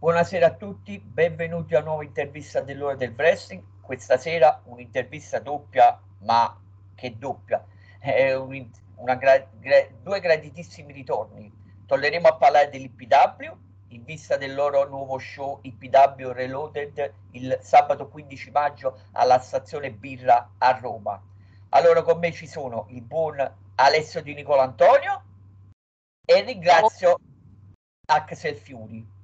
Buonasera a tutti, benvenuti a una nuova intervista dell'ora del wrestling. Questa sera un'intervista doppia, ma che doppia, un, una gra, gra, due graditissimi ritorni. Torneremo a parlare dell'IPW in vista del loro nuovo show IPW Reloaded il sabato 15 maggio alla stazione Birra a Roma. Allora con me ci sono il buon Alessio Di Nicola Antonio e ringrazio Axel Fiuri.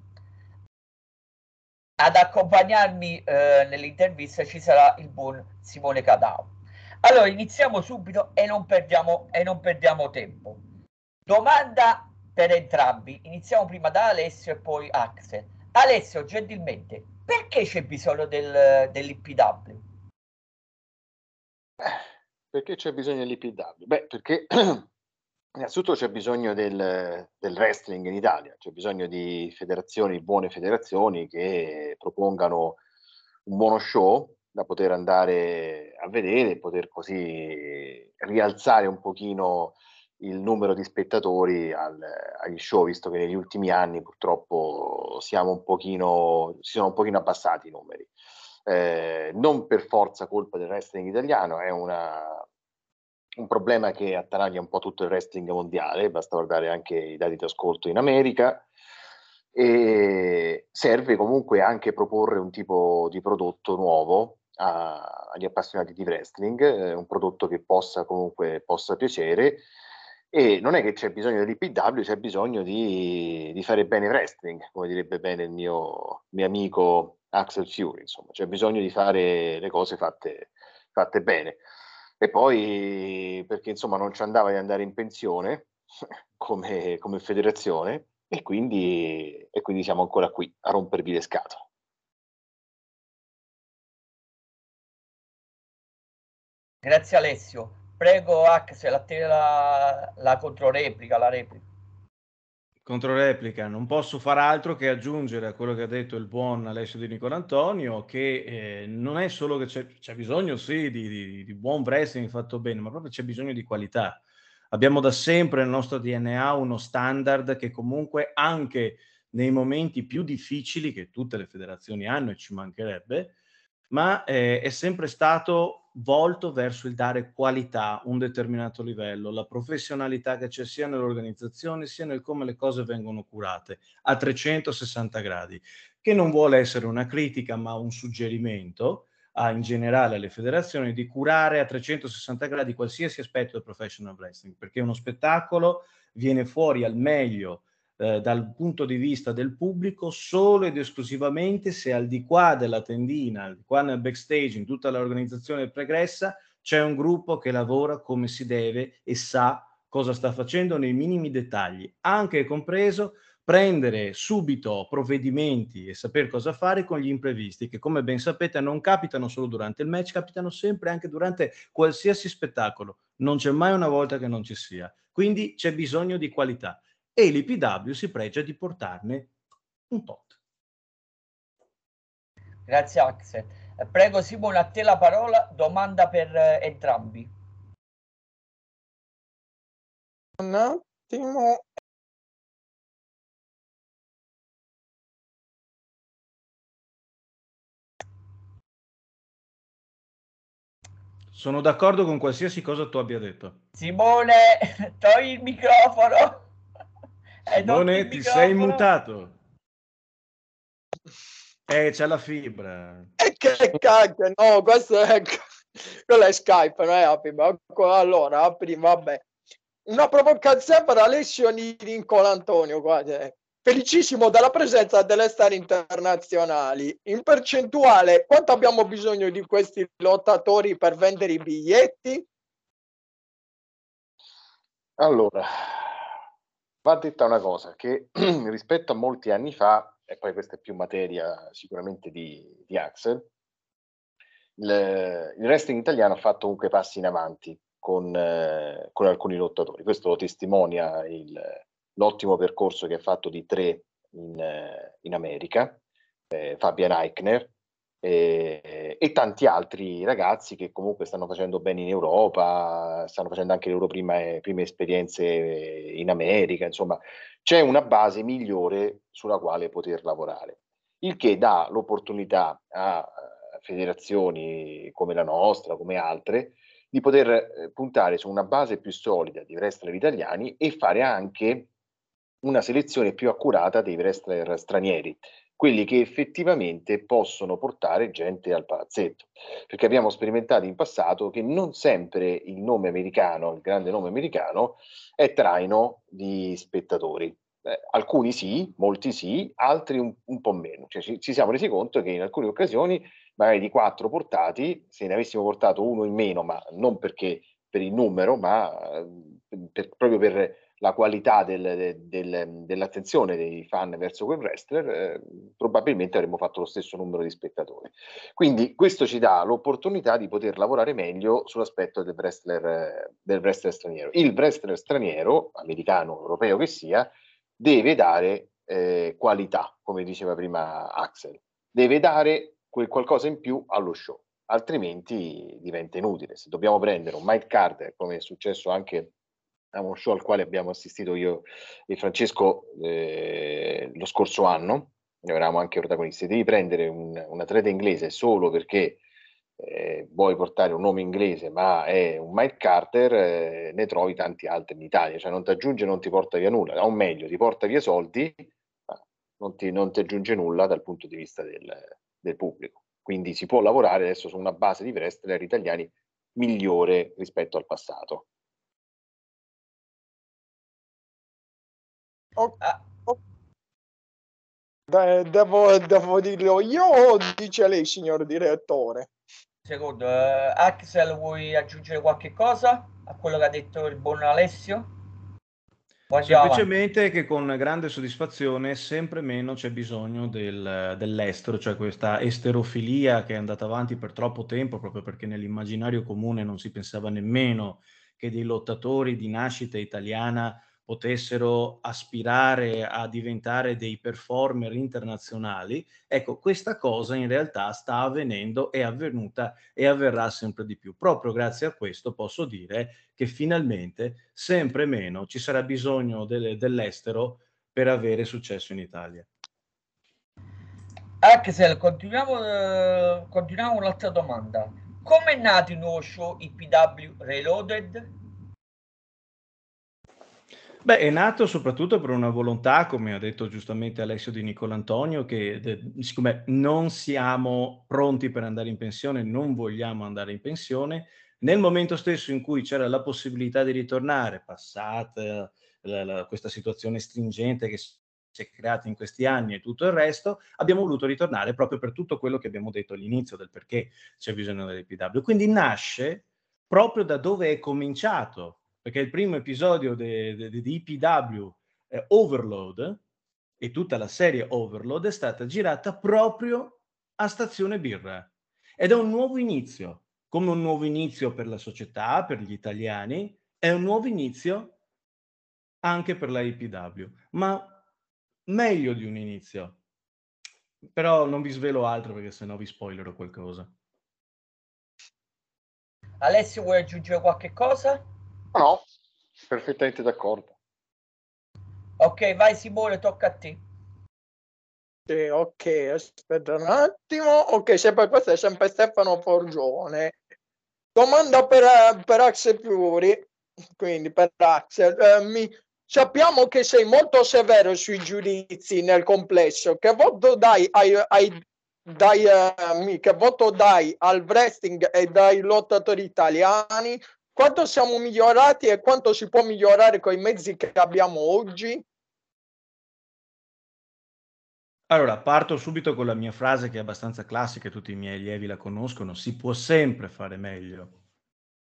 Ad accompagnarmi eh, nell'intervista ci sarà il buon Simone Cadao. Allora iniziamo subito e non perdiamo, e non perdiamo tempo. Domanda per entrambi. Iniziamo prima da Alessio e poi Axel. Alessio, gentilmente, perché c'è bisogno del, dell'IPW? Perché c'è bisogno dell'IPW? Beh, perché innanzitutto c'è bisogno del, del, wrestling in Italia, c'è bisogno di federazioni, buone federazioni che propongano un buono show da poter andare a vedere poter così rialzare un pochino il numero di spettatori al, agli show, visto che negli ultimi anni purtroppo siamo un pochino, si sono un pochino abbassati i numeri. Eh, non per forza colpa del wrestling italiano, è una, un problema che attanaglia un po' tutto il wrestling mondiale, basta guardare anche i dati di ascolto in America, e serve comunque anche proporre un tipo di prodotto nuovo a, agli appassionati di wrestling, eh, un prodotto che possa comunque possa piacere e non è che c'è bisogno dell'IPW, c'è bisogno di, di fare bene wrestling, come direbbe bene il mio, mio amico Axel Fury, insomma, c'è bisogno di fare le cose fatte, fatte bene. E poi perché insomma non ci andava di andare in pensione come, come federazione e quindi, e quindi siamo ancora qui a rompervi le scatole. Grazie Alessio. Prego Axel, a te la, la controreplica, la replica. Controreplica, non posso far altro che aggiungere a quello che ha detto il buon Alessio Di Nicola Antonio, che eh, non è solo che c'è, c'è bisogno sì di, di, di, buon wrestling fatto bene, ma proprio c'è bisogno di qualità. Abbiamo da sempre nel nostro DNA uno standard che comunque anche nei momenti più difficili che tutte le federazioni hanno e ci mancherebbe, ma eh, è sempre stato volto verso il dare qualità a un determinato livello, la professionalità che c'è sia nell'organizzazione sia nel come le cose vengono curate a 360 gradi, che non vuole essere una critica ma un suggerimento a, in generale alle federazioni di curare a 360 gradi qualsiasi aspetto del professional wrestling, perché uno spettacolo viene fuori al meglio eh, dal punto di vista del pubblico solo ed esclusivamente se al di qua della tendina, al di qua nel backstage, in tutta l'organizzazione pregressa, c'è un gruppo che lavora come si deve e sa cosa sta facendo nei minimi dettagli, anche compreso prendere subito provvedimenti e sapere cosa fare con gli imprevisti, che come ben sapete non capitano solo durante il match, capitano sempre anche durante qualsiasi spettacolo. Non c'è mai una volta che non ci sia. Quindi c'è bisogno di qualità e l'IPW si pregia di portarne un tot. Grazie Axel. Prego Simone, a te la parola, domanda per eh, entrambi. Un attimo. Sono d'accordo con qualsiasi cosa tu abbia detto. Simone, togli il microfono. Simone, ti sei mutato. Eh, c'è la fibra. E che cacchio, no, questo è... Quello è Skype, non è la fibra. Allora, prima, vabbè. Una provocazione per Alessio Nicola Antonio, qua, cioè. Felicissimo della presenza delle star internazionali. In percentuale, quanto abbiamo bisogno di questi lottatori per vendere i biglietti? Allora, Va detta una cosa, che rispetto a molti anni fa, e poi questa è più materia sicuramente di, di Axel, il, il wrestling italiano ha fatto comunque passi in avanti con, eh, con alcuni lottatori. Questo lo testimonia il, l'ottimo percorso che ha fatto di tre in, in America, eh, Fabian Eichner, e, e, tanti altri ragazzi che comunque stanno facendo bene in Europa, stanno facendo anche le loro prime, prime esperienze in America, insomma c'è una base migliore sulla quale poter lavorare, il che dà l'opportunità a federazioni come la nostra, come altre, di poter eh, puntare su una base più solida di wrestler italiani e fare anche una selezione più accurata dei wrestler stranieri, quelli che effettivamente possono portare gente al palazzetto. Perché abbiamo sperimentato in passato che non sempre il nome americano, il grande nome americano, è traino di spettatori. Eh, alcuni sì, molti sì, altri un, un po' meno. Cioè, ci, ci, siamo resi conto che in alcune occasioni, magari di quattro portati, se ne avessimo portato uno in meno, ma non perché per il numero, ma eh, per, proprio per la qualità del, del, dell'attenzione dei fan verso quel wrestler, eh, probabilmente avremmo fatto lo stesso numero di spettatori. Quindi questo ci dà l'opportunità di poter lavorare meglio sull'aspetto del wrestler, del wrestler straniero. Il wrestler straniero, americano, europeo che sia, deve dare eh, qualità, come diceva prima Axel, deve dare quel qualcosa in più allo show, altrimenti diventa inutile. Se dobbiamo prendere un Mike Carter, come è successo anche a uno show al quale abbiamo assistito io e Francesco eh, lo scorso anno, ne eravamo anche protagonisti, devi prendere un, un atleta inglese solo perché eh, vuoi portare un nome inglese ma è un Mike Carter, eh, ne trovi tanti altri in Italia, cioè non ti aggiunge, non ti porta via nulla, o meglio, ti porta via soldi, ma non ti, non ti aggiunge nulla dal punto di vista del, del, pubblico. Quindi si può lavorare adesso su una base di wrestler italiani migliore rispetto al passato. Oh, oh. devo, devo dirlo io o dice lei, signor direttore? Secondo, eh, Axel vuoi aggiungere qualche cosa a quello che ha detto il buon Alessio? Semplicemente che con grande soddisfazione sempre meno c'è bisogno del, dell'estero, cioè questa esterofilia che è andata avanti per troppo tempo, proprio perché nell'immaginario comune non si pensava nemmeno che dei lottatori di nascita italiana potessero aspirare a diventare dei performer internazionali, ecco, questa cosa in realtà sta avvenendo, è avvenuta e avverrà sempre di più. Proprio grazie a questo posso dire che finalmente sempre meno ci sarà bisogno delle, dell'estero per avere successo in Italia. Axel, continuiamo, continuiamo un'altra domanda. Come è nato il nuovo show IPW Reloaded? Beh, è nato soprattutto per una volontà, come ha detto giustamente Alessio Di Nicolantonio, che de, siccome non siamo pronti per andare in pensione, non vogliamo andare in pensione, nel momento stesso in cui c'era la possibilità di ritornare, passata la, la, questa situazione stringente che si è creata in questi anni e tutto il resto, abbiamo voluto ritornare proprio per tutto quello che abbiamo detto all'inizio del perché c'è bisogno dell'EPW. Quindi nasce proprio da dove è cominciato perché il primo episodio di IPW eh, Overload e tutta la serie Overload è stata girata proprio a Stazione Birra ed è un nuovo inizio, come un nuovo inizio per la società, per gli italiani, è un nuovo inizio anche per la IPW, ma meglio di un inizio. Però non vi svelo altro perché sennò vi spoilerò qualcosa. Alessio, vuoi aggiungere qualche cosa? No, perfettamente d'accordo. Ok, vai Simone, tocca a te. Sì, ok, aspetta un attimo. Ok, sempre, questo è sempre Stefano Forgione. Domanda per, per Axel Fiori, quindi per Axel. Eh, mi, sappiamo che sei molto severo sui giudizi nel complesso. Che voto dai ai, ai dai, uh, che voto dai al wrestling e dai lottatori italiani quanto siamo migliorati e quanto si può migliorare con i mezzi che abbiamo oggi? Allora, parto subito con la mia frase che è abbastanza classica, tutti i miei allievi la conoscono, si può sempre fare meglio.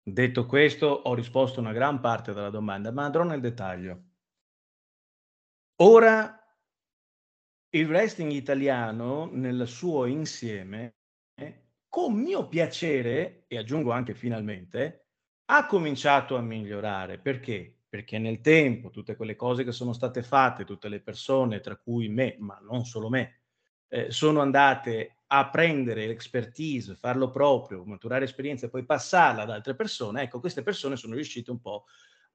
Detto questo, ho risposto una gran parte della domanda, ma andrò nel dettaglio. Ora, il wrestling italiano nel suo insieme, con mio piacere, e aggiungo anche finalmente, ha cominciato a migliorare. Perché? Perché nel tempo tutte quelle cose che sono state fatte, tutte le persone, tra cui me, ma non solo me, eh, sono andate a prendere l'expertise, farlo proprio, maturare esperienza e poi passarla ad altre persone, ecco, queste persone sono riuscite un po'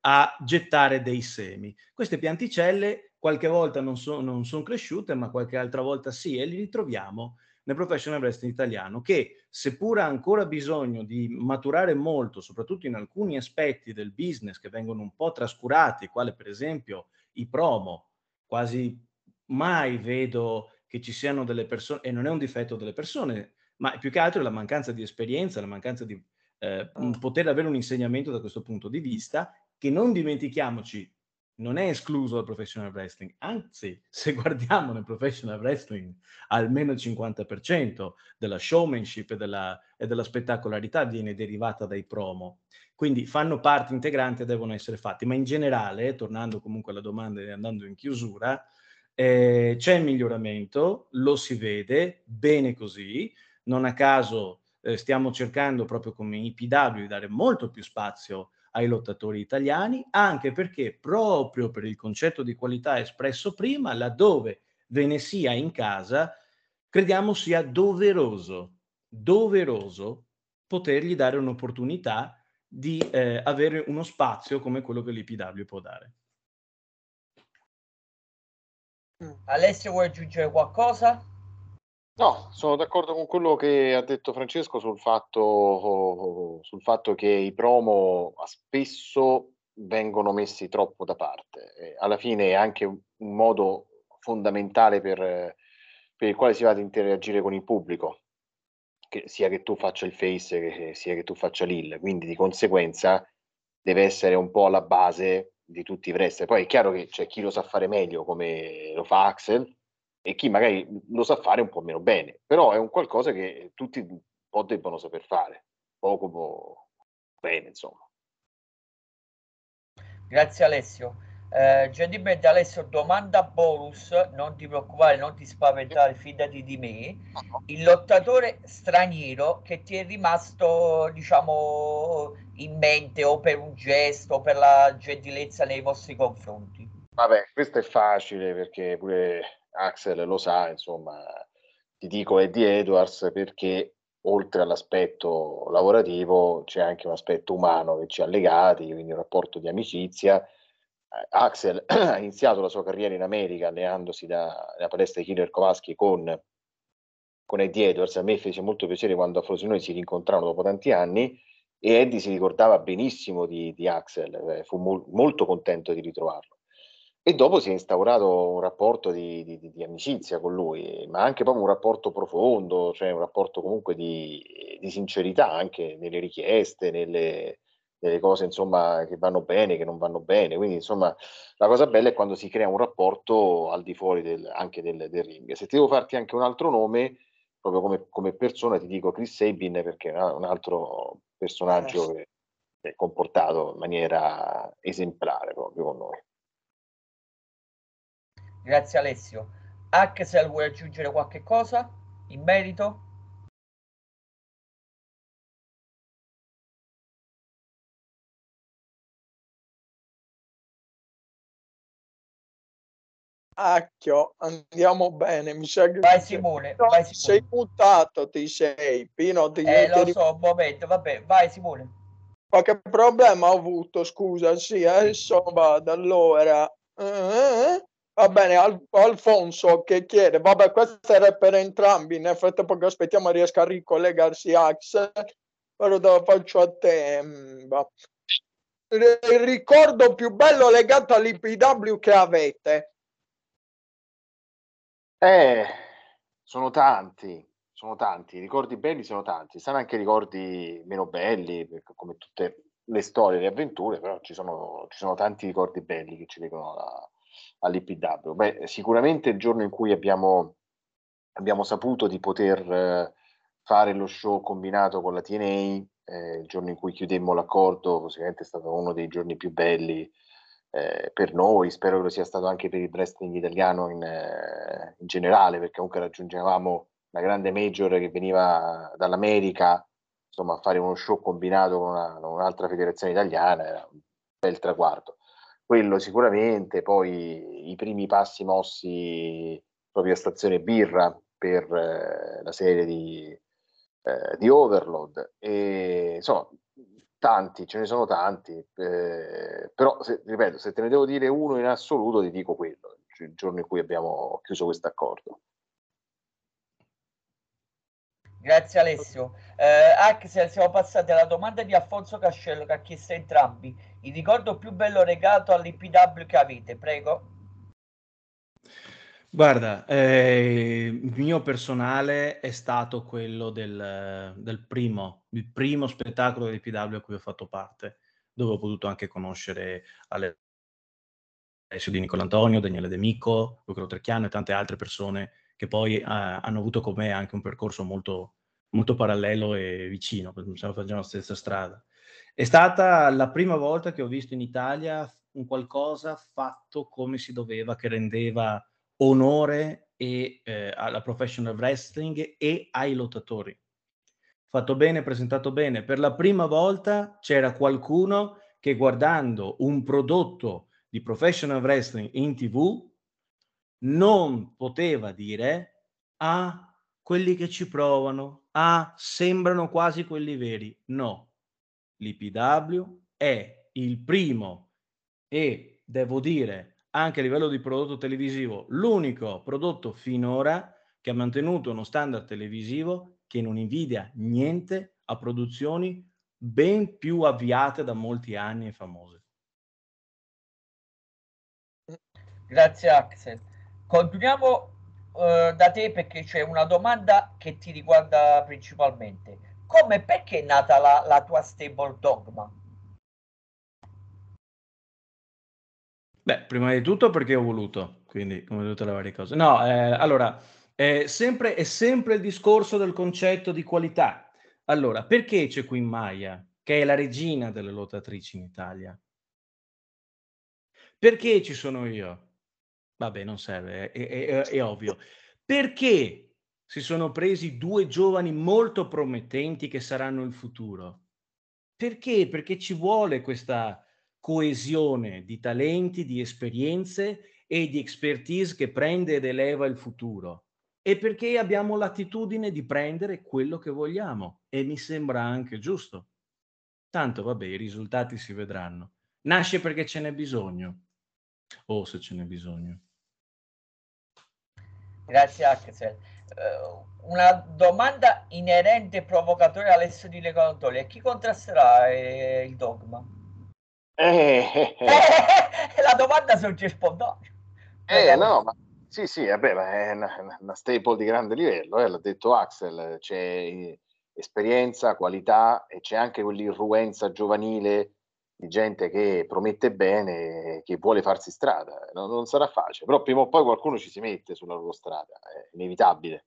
a gettare dei semi. Queste pianticelle qualche volta non, so, non sono cresciute, ma qualche altra volta sì, e li ritroviamo nel professional wrestling italiano, che seppur ha ancora bisogno di maturare molto, soprattutto in alcuni aspetti del business che vengono un po' trascurati, quale per esempio i promo, quasi mai vedo che ci siano delle persone, e non è un difetto delle persone, ma più che altro la mancanza di esperienza, la mancanza di eh, poter avere un insegnamento da questo punto di vista, che non dimentichiamoci, non è escluso dal professional wrestling, anzi, se guardiamo nel professional wrestling, almeno il 50% della showmanship e della, e della spettacolarità viene derivata dai promo. Quindi fanno parte integrante e devono essere fatti, ma in generale, tornando comunque alla domanda e andando in chiusura, eh, c'è miglioramento, lo si vede, bene così, non a caso eh, stiamo cercando proprio come IPW di dare molto più spazio ai lottatori italiani, anche perché proprio per il concetto di qualità espresso prima, laddove ve ne sia in casa, crediamo sia doveroso, doveroso potergli dare un'opportunità di eh, avere uno spazio come quello che l'IPW può dare. Alessio vuoi aggiungere qualcosa? No, sono d'accordo con quello che ha detto Francesco sul fatto, sul fatto che i promo spesso vengono messi troppo da parte. Alla fine è anche un, modo fondamentale per, per, il quale si va ad interagire con il pubblico, che sia che tu faccia il face, che sia che tu faccia l'IL. Quindi di conseguenza deve essere un po' la base di tutti i wrestler. Poi è chiaro che c'è chi lo sa fare meglio, come lo fa Axel, e chi magari lo sa fare un po' meno bene, però è un qualcosa che tutti un po' debbono saper fare, poco po bene, insomma. Grazie Alessio. Eh, gentilmente Alessio, domanda bonus, non ti preoccupare, non ti spaventare, fidati di me. Il lottatore straniero che ti è rimasto, diciamo, in mente o per un gesto o per la gentilezza nei vostri confronti? Vabbè, questo è facile perché pure Axel lo sa, insomma, ti dico Eddie Edwards perché oltre all'aspetto lavorativo c'è anche un aspetto umano che ci ha legati, quindi un rapporto di amicizia. Eh, Axel ha iniziato la sua carriera in America allenandosi da, nella palestra di Killer Kowalski con, con Eddie Edwards. A me fece molto piacere quando a Frosinone si rincontrarono dopo tanti anni e Eddie si ricordava benissimo di, di Axel, eh, fu mo- molto contento di ritrovarlo. E dopo si è instaurato un rapporto di, di, di, amicizia con lui, ma anche proprio un rapporto profondo, cioè un rapporto comunque di, di sincerità anche nelle richieste, nelle, nelle, cose insomma che vanno bene, che non vanno bene. Quindi insomma la cosa bella è quando si crea un rapporto al di fuori del, anche del, del ring. Se ti devo farti anche un altro nome, proprio come, come persona ti dico Chris Sabin perché è un altro personaggio che si è comportato in maniera esemplare proprio con noi. Grazie Alessio. Axel, vuoi aggiungere qualche cosa in merito? Acchio, andiamo bene. Mi sa che vai Simone, no, vai Simone. sei mutato, ti sei. Pino, ti eh, lo so, un momento, vabbè, vai Simone. Qualche problema ho avuto, scusa, sì, adesso vado, allora. Uh, Va bene, Al- Alfonso che chiede, vabbè, questo era per entrambi, nel frattempo che aspettiamo riesca a ricollegarsi Axel, però te lo faccio a te. Mm, il ricordo più bello legato all'IPW che avete? Eh, sono tanti, sono tanti, i ricordi belli sono tanti, stanno anche ricordi meno belli, come tutte le storie, le avventure, però ci sono, ci sono tanti ricordi belli che ci legano alla, all'IPW? Beh, sicuramente il giorno in cui abbiamo, abbiamo saputo di poter eh, fare lo show combinato con la TNA, eh, il giorno in cui chiudemmo l'accordo, sicuramente è stato uno dei giorni più belli eh, per noi, spero che lo sia stato anche per il wrestling italiano in, eh, in generale, perché comunque raggiungevamo la grande major che veniva dall'America, insomma, fare uno show combinato con, una, con un'altra federazione italiana, era un bel traguardo quello sicuramente, poi i primi passi mossi proprio a stazione birra, per eh, la serie di, eh, di Overload. E, insomma, tanti, ce ne sono tanti, eh, però se, ripeto, se te ne devo dire uno in assoluto, ti dico quello, il giorno in cui abbiamo chiuso questo accordo. Grazie Alessio. Eh, Axel, siamo passati alla domanda di Alfonso Cascello che ha chiesto a entrambi il ricordo più bello legato all'IPW che avete, prego. Guarda, eh, il mio personale è stato quello del, del primo, primo spettacolo dell'IPW a cui ho fatto parte, dove ho potuto anche conoscere Alessio di Nicolantonio, Daniele De Mico, Lucro Trecchiano e tante altre persone che poi eh, hanno avuto con me anche un percorso molto, molto parallelo e vicino, stiamo facendo la stessa strada. È stata la prima volta che ho visto in Italia un qualcosa fatto come si doveva, che rendeva onore e, eh, alla professional wrestling e ai lottatori. Fatto bene, presentato bene. Per la prima volta c'era qualcuno che guardando un prodotto di professional wrestling in tv non poteva dire ah, quelli che ci provano, ah, sembrano quasi quelli veri. No, l'IPW è il primo e devo dire anche a livello di prodotto televisivo l'unico prodotto finora che ha mantenuto uno standard televisivo che non invidia niente a produzioni ben più avviate da molti anni e famose. Grazie Axel. Continuiamo uh, da te perché c'è una domanda che ti riguarda principalmente. Come perché è nata la, la tua stable dogma? Beh, prima di tutto perché ho voluto, quindi come tutte le varie cose. No, eh, allora, è sempre, è sempre il discorso del concetto di qualità. Allora, perché c'è Queen Maya, che è la regina delle lottatrici in Italia? Perché ci sono io? Vabbè, non serve, è, è, è, ovvio. Perché si sono presi due giovani molto promettenti che saranno il futuro? Perché? Perché ci vuole questa coesione di talenti, di esperienze e di expertise che prende ed eleva il futuro. E perché abbiamo l'attitudine di prendere quello che vogliamo. E mi sembra anche giusto. Tanto, vabbè, i risultati si vedranno. Nasce perché ce n'è bisogno. O oh, se ce n'è bisogno. Grazie Axel. Uh, una domanda inerente e provocatoria a Alessio di Lecontoli. E chi contrasterà eh, il dogma? Eh, eh, eh. la domanda sorge spontanea. Eh, no, ma sì, sì, vabbè, ma è una, una staple di grande livello, eh, l'ha detto Axel, c'è esperienza, qualità e c'è anche quell'irruenza giovanile di gente che promette bene, che vuole farsi strada. Non, non, sarà facile, però prima o poi qualcuno ci si mette sulla loro strada, è inevitabile.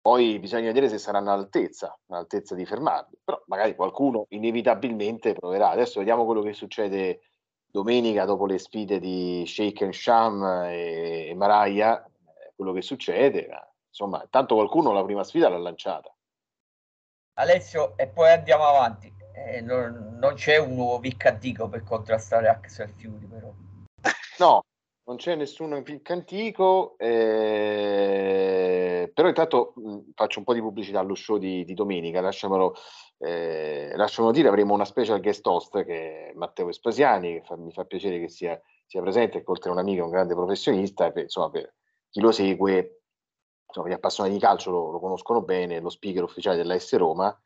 Poi bisogna vedere se saranno all'altezza, all'altezza di fermarli, però magari qualcuno inevitabilmente proverà. Adesso vediamo quello che succede domenica dopo le sfide di Shake and Sham e, e Maraya, quello che succede, insomma, tanto qualcuno la prima sfida l'ha lanciata. Alessio, e poi andiamo avanti eh, non, non, c'è un nuovo Vic antico per contrastare Axel Fury, però. No, non c'è nessuno Vic antico, eh, però intanto mh, faccio un po' di pubblicità allo show di, di domenica, lasciamelo, eh, lasciamelo, dire, avremo una special guest host che è Matteo Espasiani, che fa, mi fa piacere che sia, sia presente, oltre a un amico, un grande professionista, per, insomma, per chi lo segue, insomma, gli appassionati di calcio lo, lo conoscono bene, lo speaker ufficiale della S Roma,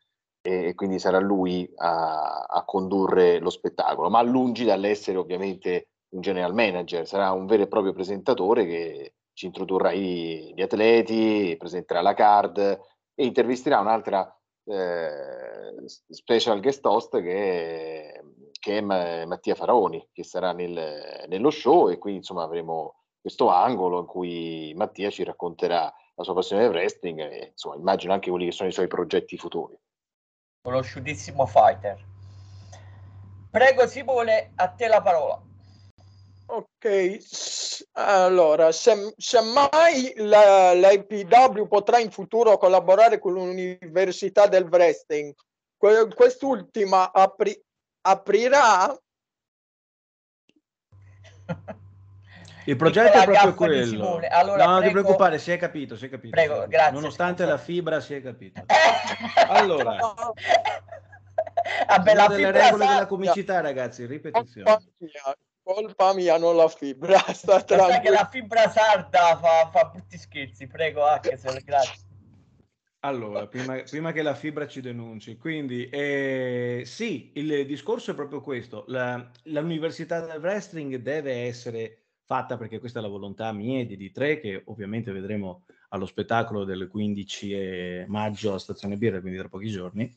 e, quindi sarà lui a, a, condurre lo spettacolo, ma lungi dall'essere ovviamente un general manager, sarà un vero e proprio presentatore che ci introdurrà i, gli atleti, presenterà la card e intervisterà un'altra eh, special guest host che, che è Mattia Faraoni, che sarà nel, nello show e quindi insomma avremo questo angolo in cui Mattia ci racconterà la sua passione del wrestling e insomma immagino anche quelli che sono i suoi progetti futuri conosciutissimo fighter. Prego Simone, a te la parola. Ok, allora, se, semmai la, l'IPW potrà in futuro collaborare con l'Università del Wrestling, quest'ultima apri, aprirà Il progetto è proprio quello. Allora, no, non ti preoccupare, si è capito, si è capito. Prego, capito. grazie. Nonostante la fibra, si è capito. allora. Vabbè, la delle regole della comicità, ragazzi, ripetizione. Colpa mia, non la fibra. Sta che la fibra sarda fa, fa brutti scherzi, prego, Axel, grazie. Allora, prima, prima, che la fibra ci denunci, quindi eh, sì, il discorso è proprio questo. La, l'università del wrestling deve essere fatta perché questa è la volontà mia e di tre, che ovviamente vedremo allo spettacolo del 15 maggio a Stazione Birra, quindi tra pochi giorni.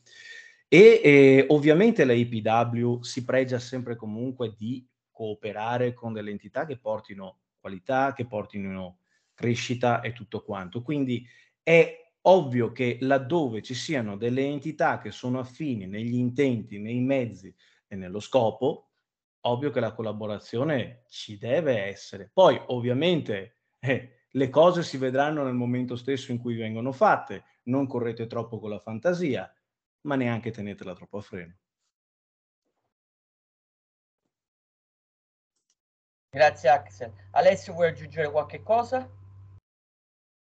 E eh, ovviamente la IPW si pregia sempre comunque di cooperare con delle entità che portino qualità, che portino crescita e tutto quanto. Quindi è ovvio che laddove ci siano delle entità che sono affini negli intenti, nei mezzi e nello scopo, ovvio che la collaborazione ci deve essere. Poi, ovviamente, eh, le cose si vedranno nel momento stesso in cui vengono fatte, non correte troppo con la fantasia, ma neanche tenetela troppo a freno. Grazie Axel. Alessio, vuoi aggiungere qualche cosa?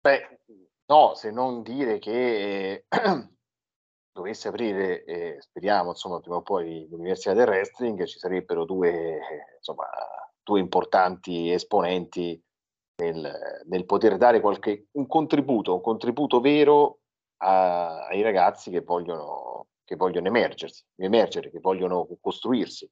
Beh, No, se non dire che dovesse aprire, eh, speriamo, insomma, prima o poi l'Università del Wrestling, ci sarebbero due, insomma, due importanti esponenti nel, nel poter dare qualche, un contributo, un contributo vero a, ai ragazzi che vogliono, che vogliono emergersi, emergere, che vogliono costruirsi.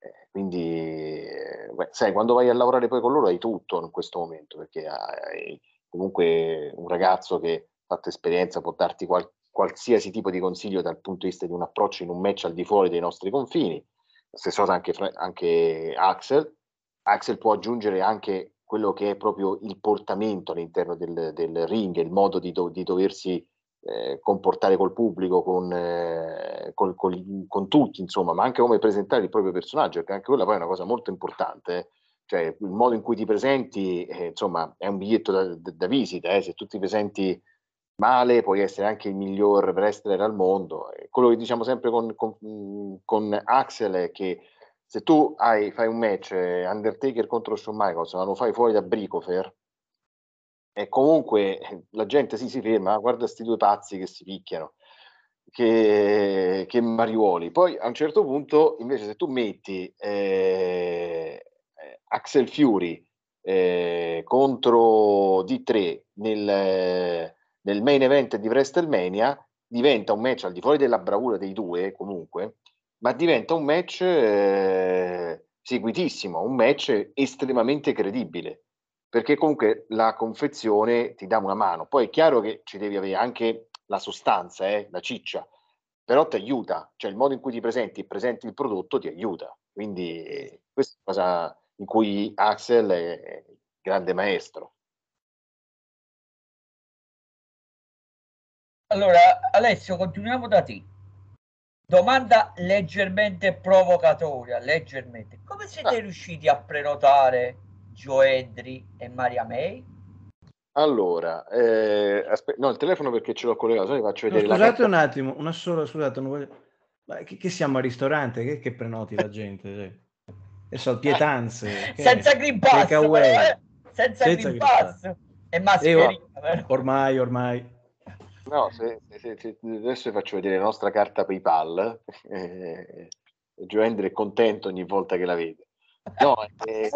Eh, quindi, eh, beh, sai, quando vai a lavorare poi con loro hai tutto in questo momento, perché hai comunque un ragazzo che ha fatto esperienza può darti qual- qualsiasi tipo di consiglio dal punto di vista di un approccio in un match al di fuori dei nostri confini. Stessa cosa anche, anche Axel. Axel può aggiungere anche quello che è proprio il portamento all'interno del, del ring, il modo di, do, di doversi eh, comportare col pubblico, con, eh, col, col, con, tutti, insomma, ma anche come presentare il proprio personaggio, perché anche quella poi è una cosa molto importante. Eh cioè il modo in cui ti presenti, eh, insomma, è un biglietto da, da, da visita, eh. se tu ti presenti male puoi essere anche il miglior wrestler al mondo. Quello che diciamo sempre con, con, con, Axel è che se tu hai, fai un match eh, Undertaker contro Shawn Michaels, ma lo fai fuori da Bricofer, e comunque eh, la gente si, si ferma, ah, guarda questi due pazzi che si picchiano, che, che mariuoli. Poi a un certo punto, invece, se tu metti eh, Axel Fury eh, contro D3 nel, nel, main event di WrestleMania diventa un match al di fuori della bravura dei due comunque, ma diventa un match eh, seguitissimo, un match estremamente credibile, perché comunque la confezione ti dà una mano. Poi è chiaro che ci devi avere anche la sostanza, eh, la ciccia, però ti aiuta, cioè il modo in cui ti presenti e presenti il prodotto ti aiuta. Quindi questa è una cosa in cui Axel è grande maestro. Allora, Alessio, continuiamo da te. Domanda leggermente provocatoria, leggermente. Come siete ah. riusciti a prenotare Joedri e Maria May? Allora, eh, aspe- no, il telefono perché ce l'ho collegato, vi faccio vedere no, Scusate un attimo, una sola, scusate, voglio... Ma che, che, siamo al ristorante? Che, che prenoti la gente? e so, pietanze. senza Green Pass. Eh, senza, senza Green Pass. E mascherina. Eh, ormai, ormai. No, se, se, se, adesso vi faccio vedere la nostra carta PayPal. Eh, Joe è contento ogni volta che la vede. No, eh,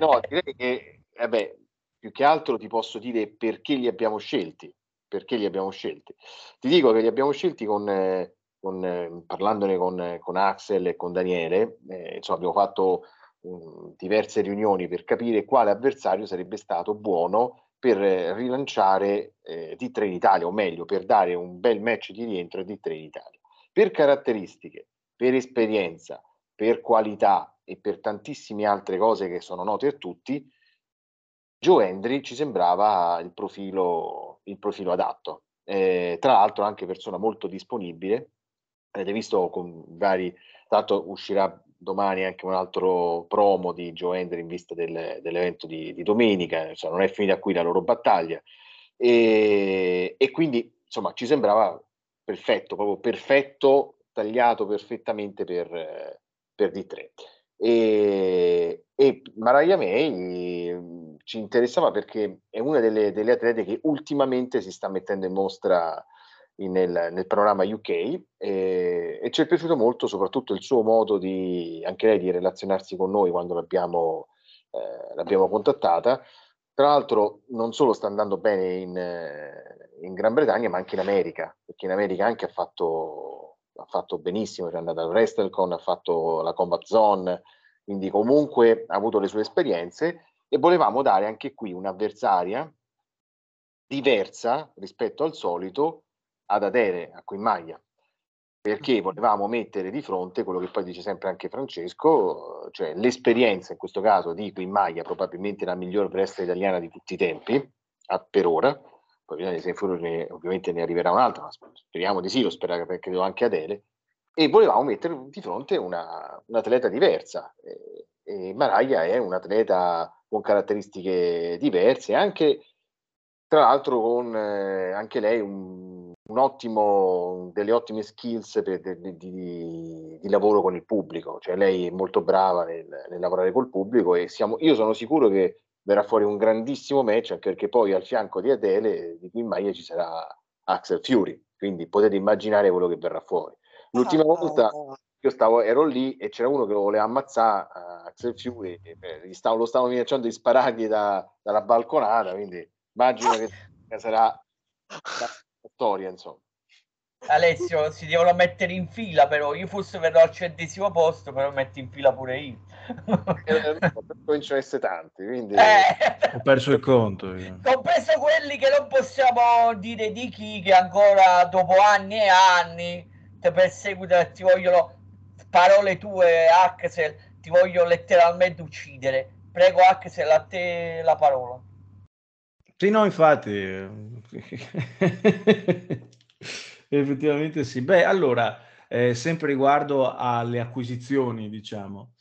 no direi che, vabbè, più che altro ti posso dire perché li abbiamo scelti. Perché li abbiamo scelti? Ti dico che li abbiamo scelti con, eh, con, eh, parlandone con, con, Axel e con Daniele, eh, insomma, abbiamo fatto um, diverse riunioni per capire quale avversario sarebbe stato buono per eh, rilanciare eh, D3 in Italia, o meglio, per dare un bel match di rientro a D3 in Italia. Per caratteristiche, per esperienza, per qualità e per tantissime altre cose che sono note a tutti, Joe Hendry ci sembrava il profilo, il profilo adatto. Eh, tra l'altro anche persona molto disponibile, avete visto con vari, tra l'altro uscirà domani anche un altro promo di Joe Ender in vista del, dell'evento di, di domenica, insomma, non è finita qui la loro battaglia e, e, quindi insomma ci sembrava perfetto, proprio perfetto, tagliato perfettamente per, per D3. E, e Mariah May mm, ci interessava perché è una delle, delle, atlete che ultimamente si sta mettendo in mostra nel, nel, programma UK e, e, ci è piaciuto molto soprattutto il suo modo di anche lei di relazionarsi con noi quando l'abbiamo, eh, l'abbiamo contattata. Tra l'altro non solo sta andando bene in, eh, in Gran Bretagna ma anche in America, perché in America anche ha fatto ha fatto benissimo, è andata al WrestleCon, ha fatto la Combat Zone, quindi comunque ha avuto le sue esperienze e volevamo dare anche qui un'avversaria diversa rispetto al solito ad Adere, a Queen Maglia, perché volevamo mettere di fronte quello che poi dice sempre anche Francesco, cioè l'esperienza in questo caso di Queen Maglia, probabilmente la miglior wrestler italiana di tutti i tempi, a, per ora, poi bisogna se ne, ovviamente ne arriverà un'altra, ma speriamo di sì, lo spera credo anche Adele, e volevamo mettere di fronte una, un'atleta diversa. E, e Maraglia è un atleta con caratteristiche diverse, anche tra l'altro con eh, anche lei un, un, ottimo, delle ottime skills per, di, di, di, lavoro con il pubblico, cioè lei è molto brava nel, nel lavorare col pubblico e siamo, io sono sicuro che verrà fuori un grandissimo match anche perché poi al fianco di Adele di Queen Maglia ci sarà Axel Fury. Quindi potete immaginare quello che verrà fuori. L'ultima volta io stavo, ero lì e c'era uno che lo voleva ammazzare uh, Axel Fury e, e stavo, lo stavano minacciando di sparargli da, dalla balconata quindi immagino che sarà storia insomma Alessio si devono mettere in fila però io forse verrò al centesimo posto però metti in fila pure io eh, cominciano a essere tanti quindi eh. ho perso il conto io. compreso quelli che non possiamo dire di chi che ancora dopo anni e anni ti perseguitano e ti vogliono parole tue Axel ti voglio letteralmente uccidere prego Axel a te la parola sì no infatti Effettivamente sì. Beh, allora, eh, sempre riguardo alle acquisizioni, diciamo.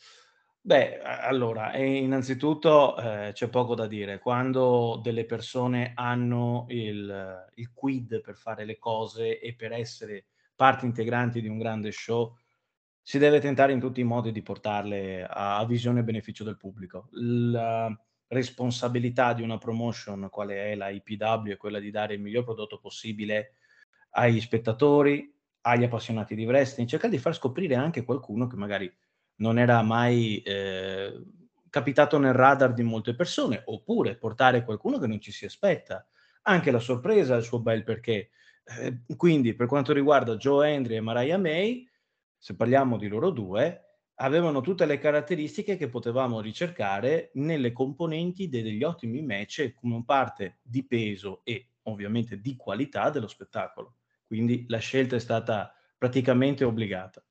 Beh, allora, innanzitutto eh, c'è poco da dire. Quando delle persone hanno il, il quid per fare le cose e per essere parti integranti di un grande show, si deve tentare in tutti i modi di portarle a, a visione e beneficio del pubblico. La responsabilità di una promotion, quale è la IPW, è quella di dare il miglior prodotto possibile agli spettatori, agli appassionati di wrestling, cercare di far scoprire anche qualcuno che magari non era mai eh, capitato nel radar di molte persone, oppure portare qualcuno che non ci si aspetta. Anche la sorpresa il suo bel perché. Eh, quindi, per quanto riguarda Joe Henry e Mariah May, se parliamo di loro due, avevano tutte le caratteristiche che potevamo ricercare nelle componenti degli ottimi match come parte di peso e ovviamente di qualità dello spettacolo. Quindi la scelta è stata praticamente obbligata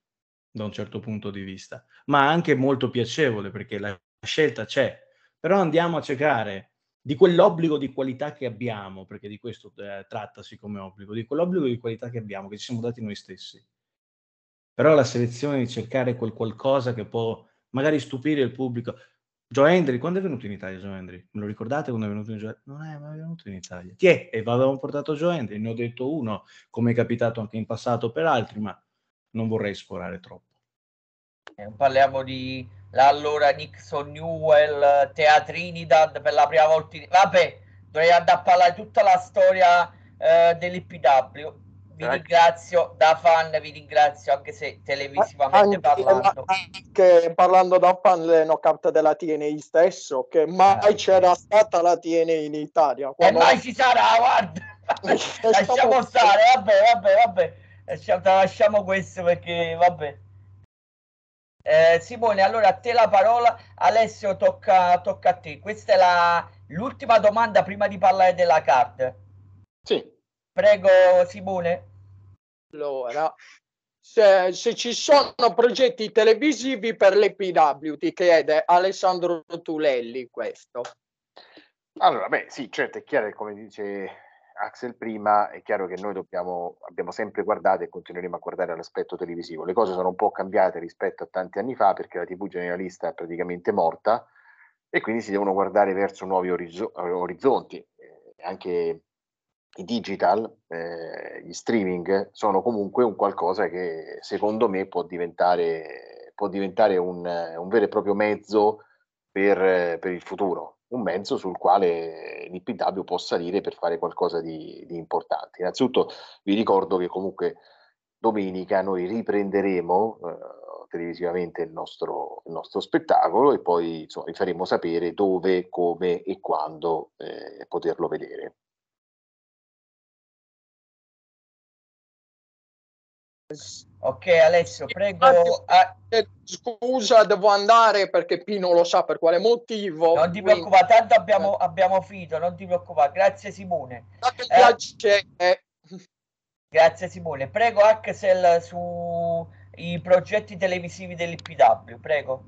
da un certo punto di vista, ma anche molto piacevole perché la scelta c'è. Però andiamo a cercare di quell'obbligo di qualità che abbiamo, perché di questo eh, trattasi come obbligo, di quell'obbligo di qualità che abbiamo, che ci siamo dati noi stessi. Però la selezione di cercare quel qualcosa che può magari stupire il pubblico, Joe Hendry, quando è venuto in Italia Joe Hendry? Me lo ricordate quando è venuto in Italia? Non è mai venuto in Italia. Chi è? E avevamo portato Joe Hendry, ne ho detto uno, come è capitato anche in passato per altri, ma non vorrei sforare troppo. Eh, parliamo di allora Nixon Newell, Teatrinidad per la prima volta. In... Vabbè, dovrei andare a parlare tutta la storia eh, dell'IPW vi ringrazio da fan, vi ringrazio anche se televisivamente anche, parlando. Anche parlando da fan le knockout della TNI stesso, che mai eh. c'era stata la TNI in Italia. E mai ci sarà, guarda. lasciamo stare, vabbè, vabbè, vabbè. Lasciamo, lasciamo questo perché, vabbè. Eh, Simone, allora a te la parola. Alessio, tocca, tocca a te. Questa è la, l'ultima domanda prima di parlare della card. Sì. Prego, Simone. Allora, se, se, ci sono progetti televisivi per l'EPW, chiede Alessandro Tulelli questo. Allora, beh, sì, certo, è chiaro come dice Axel prima, è chiaro che noi dobbiamo, abbiamo sempre guardato e continueremo a guardare l'aspetto televisivo. Le cose sono un po' cambiate rispetto a tanti anni fa perché la TV generalista è praticamente morta e quindi si devono guardare verso nuovi orizzonti. Eh, anche i digital, eh, gli streaming sono comunque un qualcosa che secondo me può diventare, può diventare un, un, vero e proprio mezzo per, per, il futuro, un mezzo sul quale l'IPW può salire per fare qualcosa di, di importante. Innanzitutto vi ricordo che comunque domenica noi riprenderemo eh, televisivamente il nostro, il nostro, spettacolo e poi insomma, vi faremo sapere dove, come e quando eh, poterlo vedere. Ok Alessio, prego. Ah, scusa, devo andare perché Pino lo sa per quale motivo. Non ti preoccupare, tanto abbiamo, abbiamo finito, non ti preoccupare. Grazie Simone. Eh, Grazie Simone. Prego Axel sui progetti televisivi dell'IPW, prego.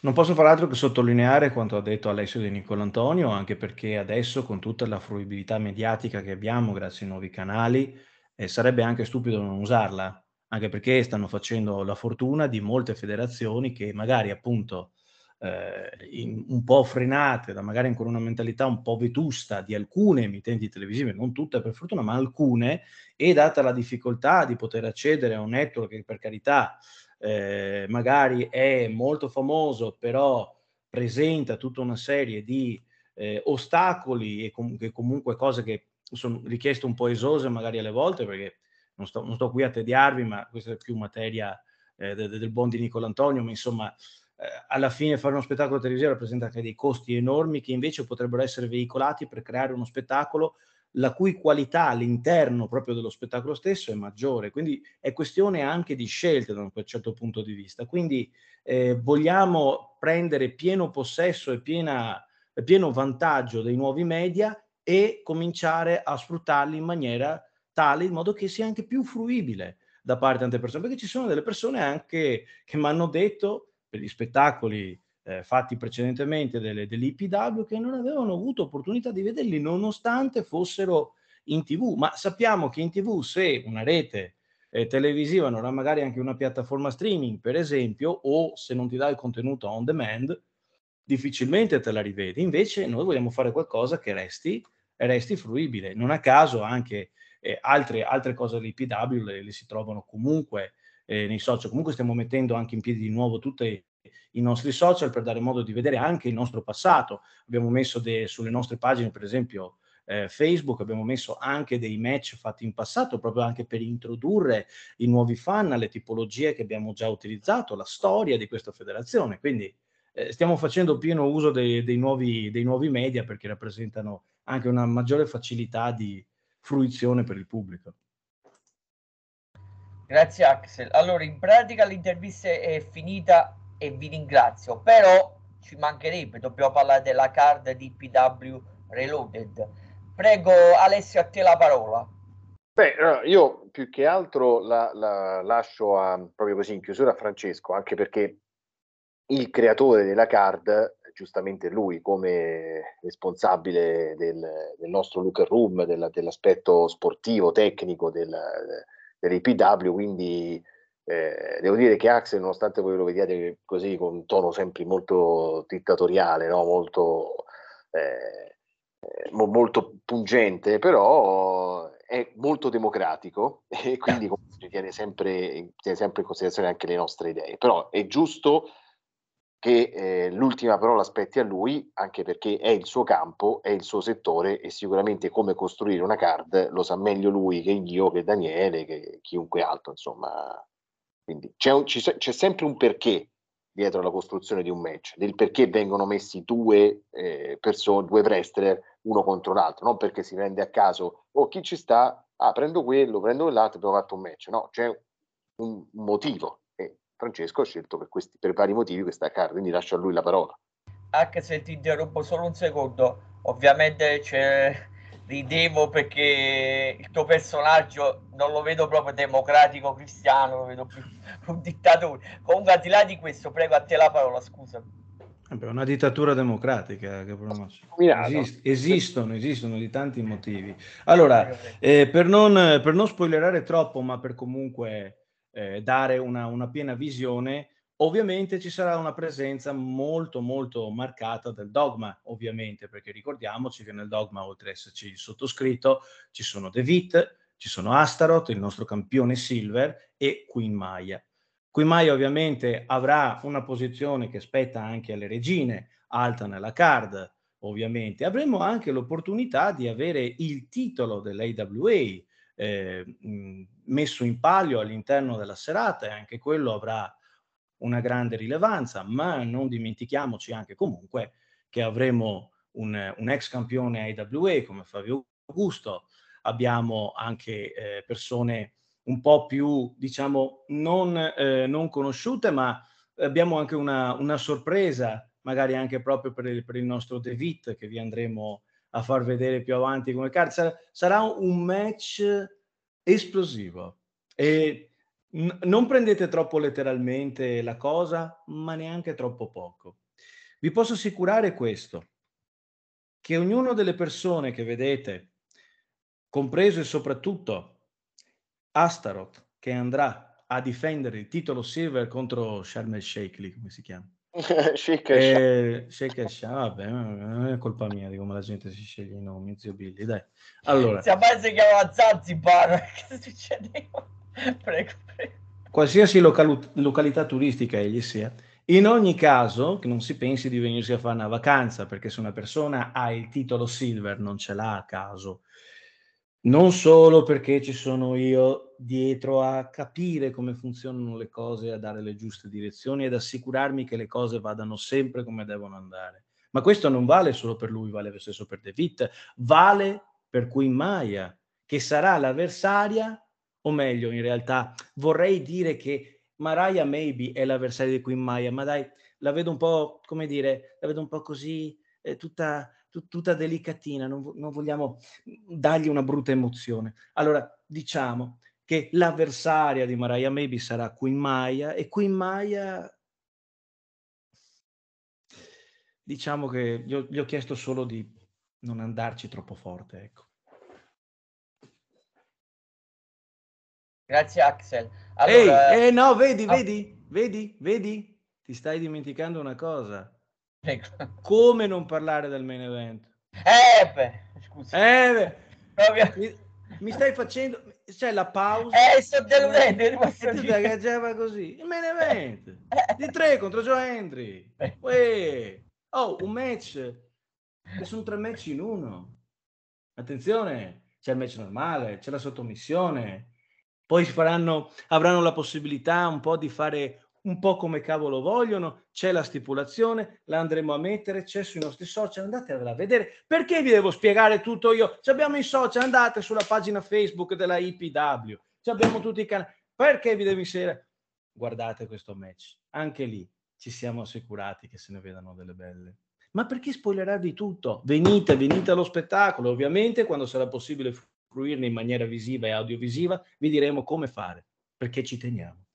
Non posso far altro che sottolineare quanto ha detto Alessio Di Nicolantonio, anche perché adesso con tutta la fruibilità mediatica che abbiamo grazie ai nuovi canali, eh, sarebbe anche stupido non usarla, anche perché stanno facendo la fortuna di molte federazioni che magari appunto eh, in, un po' frenate, da magari ancora una mentalità un po' vetusta di alcune emittenti televisive, non tutte per fortuna, ma alcune, e data la difficoltà di poter accedere a un network che per carità eh, magari è molto famoso, però presenta tutta una serie di eh, ostacoli e com- comunque cose che sono richieste un po' esose magari alle volte, perché non sto, non sto qui a tediarvi, ma questa è più materia eh, del, del buon di Nicola Antonio, ma insomma eh, alla fine fare uno spettacolo televisivo rappresenta anche dei costi enormi che invece potrebbero essere veicolati per creare uno spettacolo la cui qualità all'interno proprio dello spettacolo stesso è maggiore, quindi è questione anche di scelte da un certo punto di vista. Quindi eh, vogliamo prendere pieno possesso e piena, pieno vantaggio dei nuovi media e cominciare a sfruttarli in maniera tale in modo che sia anche più fruibile da parte di tante persone, perché ci sono delle persone anche che mi hanno detto per gli spettacoli eh, fatti precedentemente delle, dell'IPW che non avevano avuto opportunità di vederli nonostante fossero in tv, ma sappiamo che in tv se una rete eh, televisiva non ha magari anche una piattaforma streaming per esempio o se non ti dà il contenuto on demand difficilmente te la rivedi, invece noi vogliamo fare qualcosa che resti resti fruibile. Non a caso anche eh, altre, altre, cose dell'IPW le, le si trovano comunque eh, nei social. Comunque stiamo mettendo anche in piedi di nuovo tutti i nostri social per dare modo di vedere anche il nostro passato. Abbiamo messo de, sulle nostre pagine, per esempio, eh, Facebook, abbiamo messo anche dei match fatti in passato proprio anche per introdurre i nuovi fan alle tipologie che abbiamo già utilizzato, la storia di questa federazione. Quindi eh, stiamo facendo pieno uso dei, dei, nuovi, dei nuovi media perché rappresentano anche una maggiore facilità di fruizione per il pubblico. Grazie Axel. Allora, in pratica l'intervista è finita e vi ringrazio, però ci mancherebbe, dobbiamo parlare della card di PW Reloaded. Prego Alessio, a te la parola. Beh, io più che altro la, la lascio a, proprio così in chiusura a Francesco, anche perché il creatore della card giustamente lui come responsabile del, del nostro locker room, del, dell'aspetto sportivo, tecnico del, dell'IPW, quindi eh, devo dire che Axel, nonostante voi lo vediate così con un tono sempre molto dittatoriale, no? molto, eh, eh mo, molto pungente, però è molto democratico e quindi tiene sempre, tiene sempre in considerazione anche le nostre idee. Però è giusto che eh, l'ultima parola spetti a lui, anche perché è il suo campo, è il suo settore e sicuramente come costruire una card lo sa meglio lui che io, che Daniele, che chiunque altro, insomma. Quindi c'è, un, c'è sempre un perché dietro la costruzione di un match, del perché vengono messi due eh, persone, due wrestler uno contro l'altro, non perché si prende a caso, oh chi ci sta, ah prendo quello, prendo quell'altro, abbiamo fatto un match, no, c'è un motivo Francesco ha scelto per, questi, per vari motivi questa carta, quindi lascio a lui la parola. Anche se ti interrompo solo un secondo, ovviamente c'è ridevo perché il tuo personaggio non lo vedo proprio democratico cristiano, lo vedo più un dittatore. Comunque al di là di questo, prego a te la parola, scusa. È una dittatura democratica che Esist- esistono, esistono di tanti motivi. Allora, eh, per, non, per non spoilerare troppo, ma per comunque eh, dare una, una piena visione, ovviamente ci sarà una presenza molto molto marcata del dogma, ovviamente, perché ricordiamoci che nel dogma, oltre ad esserci il sottoscritto, ci sono The Vit, ci sono Astaroth, il nostro campione Silver e Queen Maya. Qui Mai ovviamente avrà una posizione che spetta anche alle regine, alta nella card, ovviamente. Avremo anche l'opportunità di avere il titolo dell'AWA eh, messo in palio all'interno della serata e anche quello avrà una grande rilevanza, ma non dimentichiamoci anche comunque che avremo un, un ex campione AWA come Fabio Augusto, abbiamo anche eh, persone un po' più, diciamo, non, eh, non conosciute, ma abbiamo anche una, una, sorpresa, magari anche proprio per il, per il nostro David, che vi andremo a far vedere più avanti come card. Sarà, un match esplosivo. E n- non prendete troppo letteralmente la cosa, ma neanche troppo poco. Vi posso assicurare questo, che ognuno delle persone che vedete, compreso e soprattutto Astaroth, che andrà a difendere il titolo silver contro Sharm el Sheikh, come si chiama? Sheikh eh, Sheikh Shah, vabbè, non è colpa mia di come la gente si sceglie i nomi, zio Billy, dai. Allora, si si chiama Zanzibar, che succedeva? Prego, prego. Qualsiasi local- località turistica egli sia, in ogni caso, che non si pensi di venirsi a fare una vacanza, perché se una persona ha il titolo silver non ce l'ha a caso, non solo perché ci sono io dietro a capire come funzionano le cose, a dare le giuste direzioni ed assicurarmi che le cose vadano sempre come devono andare. Ma questo non vale solo per lui, vale lo stesso per De vale per Queen Maya, che sarà l'avversaria, o meglio, in realtà vorrei dire che Mariah Maybe è l'avversaria di Queen Maya, ma dai, la vedo un po', come dire, la vedo un po' così, eh, tutta tutta delicatina, non, non vogliamo dargli una brutta emozione. Allora, diciamo che l'avversaria di Mariah Maybe sarà Queen Maya e Queen Maya diciamo che gli ho, gli ho, chiesto solo di non andarci troppo forte, ecco. Grazie Axel. Allora... Ehi, eh, no, vedi, ah. vedi, vedi, vedi, ti stai dimenticando una cosa. Come non parlare del main event? Eh, beh, scusa. Eh, beh. Mi, mi, stai facendo... C'è la pausa. Eh, sto deludendo. E ti agganciava così. Il main event. Di tre contro Joe Hendry. Uè. Oh, un match. Che sono tre match in uno. Attenzione. C'è il match normale, c'è la sottomissione. Poi faranno, avranno la possibilità un po' di fare un po' come cavolo vogliono, c'è la stipulazione, la andremo a mettere, c'è sui nostri social, andatevela a vedere. Perché vi devo spiegare tutto io? Ci abbiamo i social, andate sulla pagina Facebook della IPW, ci abbiamo tutti i canali. Perché vi devo inserire? Guardate questo match, anche lì ci siamo assicurati che se ne vedano delle belle. Ma perché spoilerarvi tutto? Venite, venite allo spettacolo, ovviamente quando sarà possibile fruirne in maniera visiva e audiovisiva, vi diremo come fare, perché ci teniamo.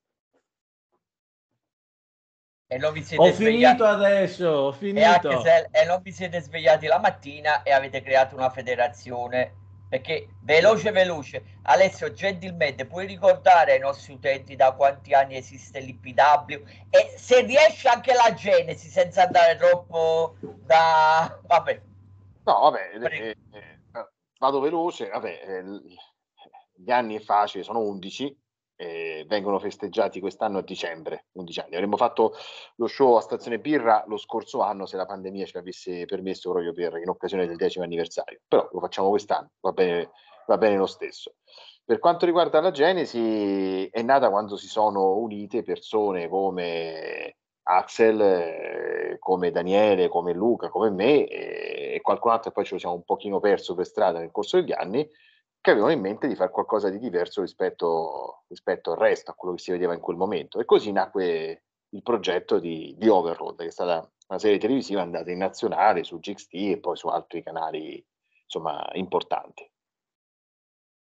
E non vi siete ho svegliati... finito adesso, ho finito. E, se... e non vi siete svegliati la mattina e avete creato una federazione. Perché veloce, veloce, Alessio gentilmente puoi ricordare ai nostri utenti da quanti anni esiste l'IPW e se riesce anche la genesi senza andare troppo da... Vabbè. No, vabbè, eh, eh, vado veloce, vabbè, eh, gli anni è facile, sono 11, eh, vengono festeggiati quest'anno a dicembre, 11 anni. Avremmo fatto lo show a Stazione Birra lo scorso anno se la pandemia ce l'avesse permesso proprio per, in occasione del decimo anniversario, però lo facciamo quest'anno, va bene, va bene lo stesso. Per quanto riguarda la Genesi, è nata quando si sono unite persone come Axel, come Daniele, come Luca, come me e qualcun altro e poi ce lo siamo un pochino perso per strada nel corso degli anni che avevano in mente di fare qualcosa di diverso rispetto, rispetto, al resto, a quello che si vedeva in quel momento. E così nacque il progetto di, di Overload, che è stata una serie televisiva andata in nazionale su GXT e poi su altri canali insomma importanti.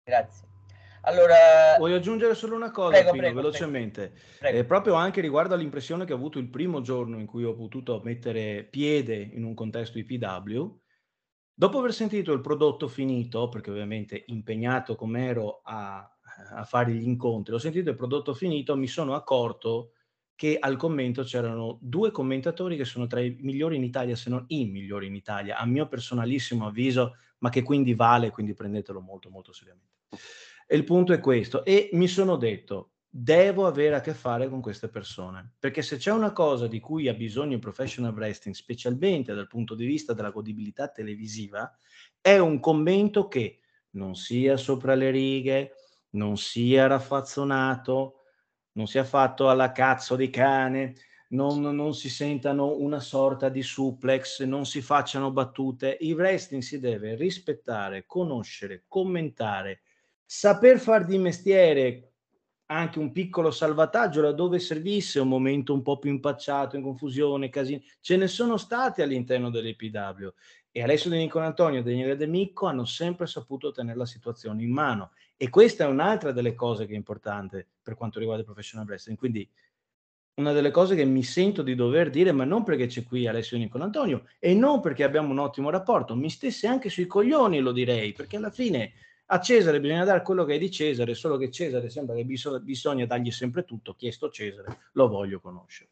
Grazie. Allora, voglio aggiungere solo una cosa, prego, Pino, prego, velocemente, prego. Eh, proprio anche riguardo all'impressione che ho avuto il primo giorno in cui ho potuto mettere piede in un contesto IPW Dopo aver sentito il prodotto finito, perché ovviamente impegnato come ero a, a fare gli incontri, ho sentito il prodotto finito, mi sono accorto che al commento c'erano due commentatori che sono tra i migliori in Italia, se non i migliori in Italia, a mio personalissimo avviso, ma che quindi vale, quindi prendetelo molto molto seriamente. E il punto è questo. E mi sono detto, devo avere a che fare con queste persone. Perché se c'è una cosa di cui ha bisogno il professional wrestling, specialmente dal punto di vista della godibilità televisiva, è un commento che non sia sopra le righe, non sia raffazzonato, non sia fatto alla cazzo di cane, non, non, si sentano una sorta di suplex, non si facciano battute. Il wrestling si deve rispettare, conoscere, commentare, saper far di mestiere anche un piccolo salvataggio laddove servisse un momento un po' più impacciato, in confusione, casino. Ce ne sono stati all'interno dell'EPW e Alessio Di Nicola Antonio e Daniele De Micco hanno sempre saputo tenere la situazione in mano e questa è un'altra delle cose che è importante per quanto riguarda il professional wrestling. Quindi una delle cose che mi sento di dover dire, ma non perché c'è qui Alessio Di Nicola Antonio e non perché abbiamo un ottimo rapporto, mi stesse anche sui coglioni, lo direi, perché alla fine a Cesare bisogna dare quello che è di Cesare, solo che Cesare sembra che bisogna, bisogna dargli sempre tutto. Chiesto Cesare, lo voglio conoscere.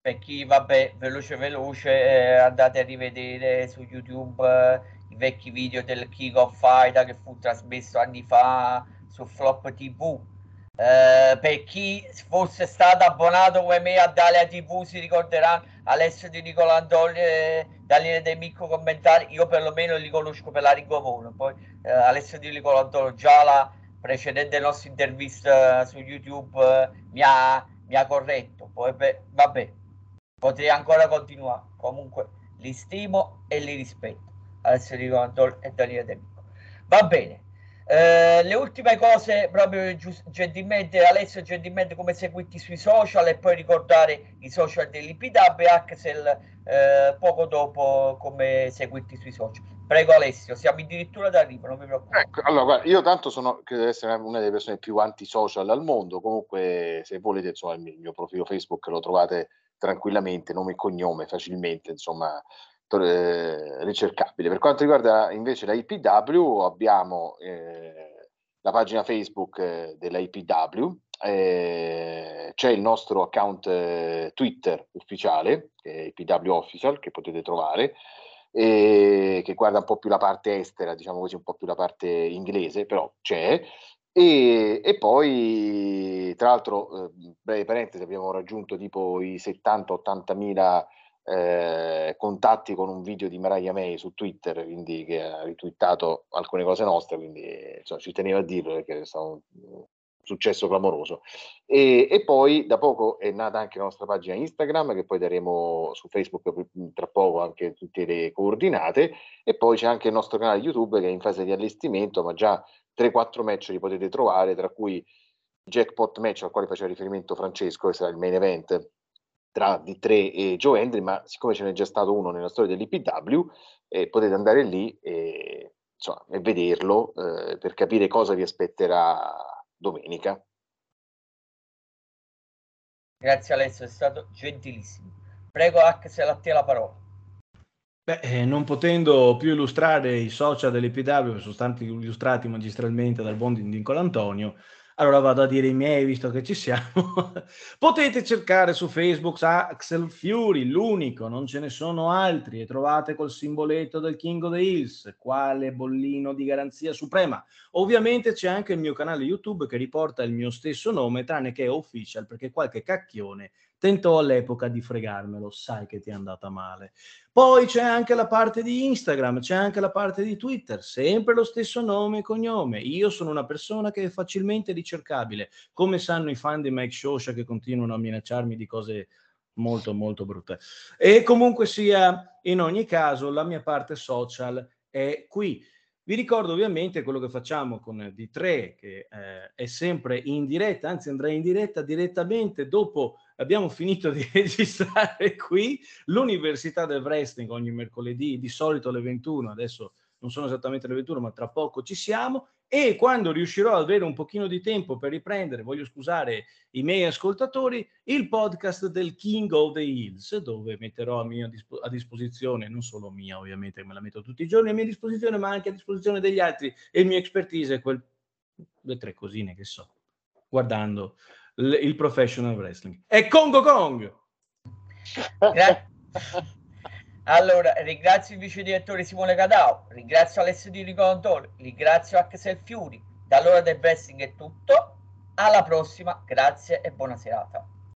Per chi, vabbè, veloce veloce, eh, andate a rivedere su YouTube eh, i vecchi video del King of Fighter che fu trasmesso anni fa su Flop TV eh, per chi fosse stato abbonato come me a Dalia TV si ricorderanno Alessio Di Nicola Antolli e Daniele De Micco commentari. Io perlomeno li conosco per la Rigomone poi eh, Alessio Di Nicola Antolli già la precedente nostra intervista su YouTube eh, mi, ha, mi, ha, corretto. Poi beh, vabbè potrei ancora continuare. Comunque li stimo e li rispetto. Alessio Di Nicola Antolli e Daniele De Micco va bene eh, le ultime cose proprio gentilmente Alessio gentilmente come seguiti sui social e poi ricordare i social dell'IPW e Axel eh, poco dopo come seguiti sui social. Prego Alessio siamo addirittura d'arrivo non mi preoccupo ecco, allora guarda, io tanto sono credo di essere una delle persone più anti-social al mondo. Comunque se volete insomma il mio profilo Facebook lo trovate tranquillamente nome e cognome facilmente insomma ricercabile. Per quanto riguarda invece la IPW, abbiamo eh, la pagina Facebook eh, della IPW, eh, c'è il nostro account eh, Twitter ufficiale, che è IPW Official, che potete trovare, che guarda un po' più la parte estera, diciamo così, un po' più la parte inglese, però c'è. E, e, poi, tra l'altro, eh, breve parentesi, abbiamo raggiunto tipo i 70-80 mila eh, contatti con un video di Mariah May su Twitter, quindi che ha ritwittato alcune cose nostre, quindi insomma, ci tenevo a dirlo perché è stato un successo clamoroso. E, e, poi da poco è nata anche la nostra pagina Instagram, che poi daremo su Facebook tra poco anche tutte le coordinate, e poi c'è anche il nostro canale YouTube che è in fase di allestimento, ma già 3-4 match li potete trovare, tra cui jackpot match al quale faceva riferimento Francesco, che sarà il main event tra D3 e Joe Hendry, ma siccome ce n'è già stato uno nella storia dell'IPW, eh, potete andare lì e, insomma, e vederlo eh, per capire cosa vi aspetterà domenica. Grazie Alessio, è stato gentilissimo. Prego Axel a te la parola. Beh, eh, non potendo più illustrare i social dell'IPW, che sono stati illustrati magistralmente dal buon Nicola Antonio, allora vado a dire i miei, visto che ci siamo. Potete cercare su Facebook Axel Fury, l'unico, non ce ne sono altri, e trovate col simboletto del King of the Hills, quale bollino di garanzia suprema. Ovviamente c'è anche il mio canale YouTube che riporta il mio stesso nome, tranne che è official, perché qualche cacchione tentò all'epoca di fregarmelo, sai che ti è andata male. Poi c'è anche la parte di Instagram, c'è anche la parte di Twitter, sempre lo stesso nome e cognome. Io sono una persona che è facilmente ricercabile, come sanno i fan di Mike Shosha che continuano a minacciarmi di cose molto molto brutte. E comunque sia, in ogni caso, la mia parte social è qui. Vi ricordo ovviamente quello che facciamo con D3, che eh, è sempre in diretta, anzi andrà in diretta direttamente dopo abbiamo finito di registrare qui l'Università del Wrestling ogni mercoledì, di solito alle 21, adesso non sono esattamente le 21, ma tra poco ci siamo. E quando riuscirò ad avere un pochino di tempo per riprendere, voglio scusare i miei ascoltatori, il podcast del King of the Hills, dove metterò a, mia a disposizione, non solo mia ovviamente, me la metto tutti i giorni a mia disposizione, ma anche a disposizione degli altri e il mio expertise quel, le tre cosine che so, guardando l- il professional wrestling. È Congo Kong! Grazie. Allora, ringrazio il vice direttore Simone Cadao, ringrazio Alessio Di Ricontore, ringrazio Axel Fiuri, Dall'ora del wrestling è tutto, alla prossima, grazie e buona serata.